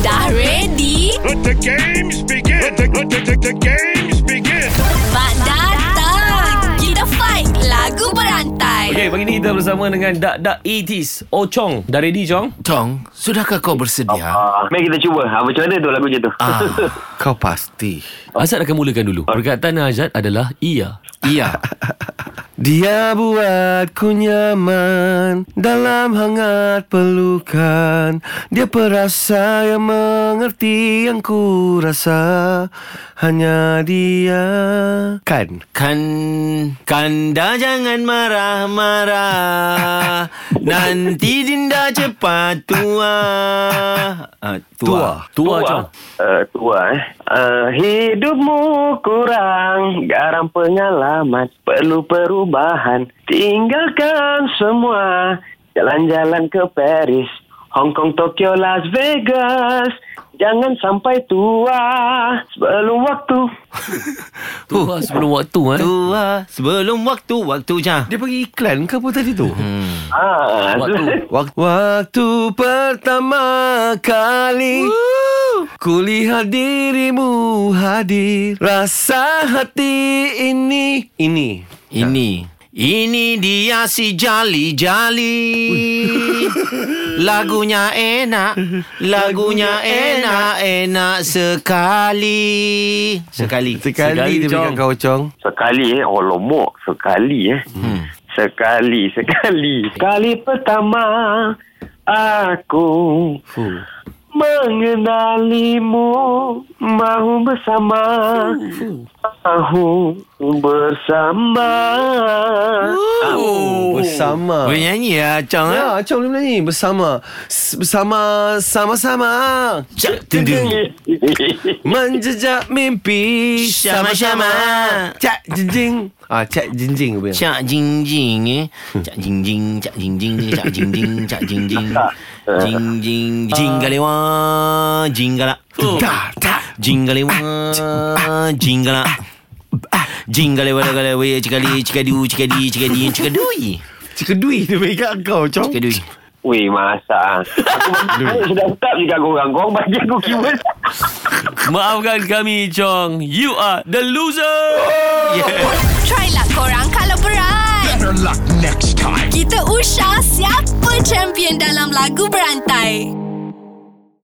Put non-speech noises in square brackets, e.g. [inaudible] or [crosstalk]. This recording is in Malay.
Dah ready? Let the games begin. Let the, let the, the, the games begin. Mak datang! Kita fight lagu berantai. Okey, pagi ni kita bersama dengan Dak Dak 80s. Ochong. Dah ready, Chong? Tong, sudahkah kau bersedia? Ah, mari kita cuba. Ha, macam mana tu lagunya tu? Ah, [laughs] kau pasti. Azad akan mulakan dulu. Perkataan Azad adalah iya. Iya. [laughs] Dia buatku nyaman dalam hangat pelukan. Dia perasa yang mengerti yang ku rasa. Hanya dia. Kan? Kan Kanda jangan marah-marah [laughs] Nanti Dinda cepat tua ah, Tua Tua, Chong. Uh, tua eh. Uh, hidupmu kurang garam pengalaman. Perlu perubahan. Tinggalkan semua. Jalan-jalan ke Paris. Hong Kong, Tokyo, Las Vegas. Jangan sampai tua sebelum waktu. [laughs] Tua sebelum waktu, eh. Tua Sebelum waktu Waktu je Dia pergi iklan ke apa tadi tu? hmm. Ah, Waktu. Waktu, waktu pertama kali Ku lihat dirimu hadir Rasa hati ini Ini Ini Ini dia si Jali Jali Lagunya enak Lagunya enak Enak sekali Sekali Sekali, Sekali, dia berikan kau Chong Sekali eh. Oh lomok. Sekali eh. hmm. Sekali, sekali. Kali pertama aku Fuh. Mengenalimu mahu bersama mahu bersama. Oh, bersama. Boleh nyanyi ya Chong eh? Ya, Chong boleh nyanyi. Bersama. Bersama Sama-sama. Cak. [laughs] Menjejak mimpi. Sama-sama. Cak jinjing Ah, cak jinjing apa yang? Cak jing jing eh? Cak jing jing Cak jing jing Cak jing jing Cak jing jing Jing jing Jing galewa Jing galak Tak, tak Jing galewa Jing galak Jing galewa galewa Cikali Cikadu Cikadi Cikadi Cikadui Cikadui dia bagi kat kau, Chong Cikadui Weh masa Aku [laughs] bagi sudah start juga korang Korang bagi aku keyword Maafkan kami, Chong. You are the loser. Try lah korang kalau berat. Better luck next Kita usah siapa champion dalam lagu berantai.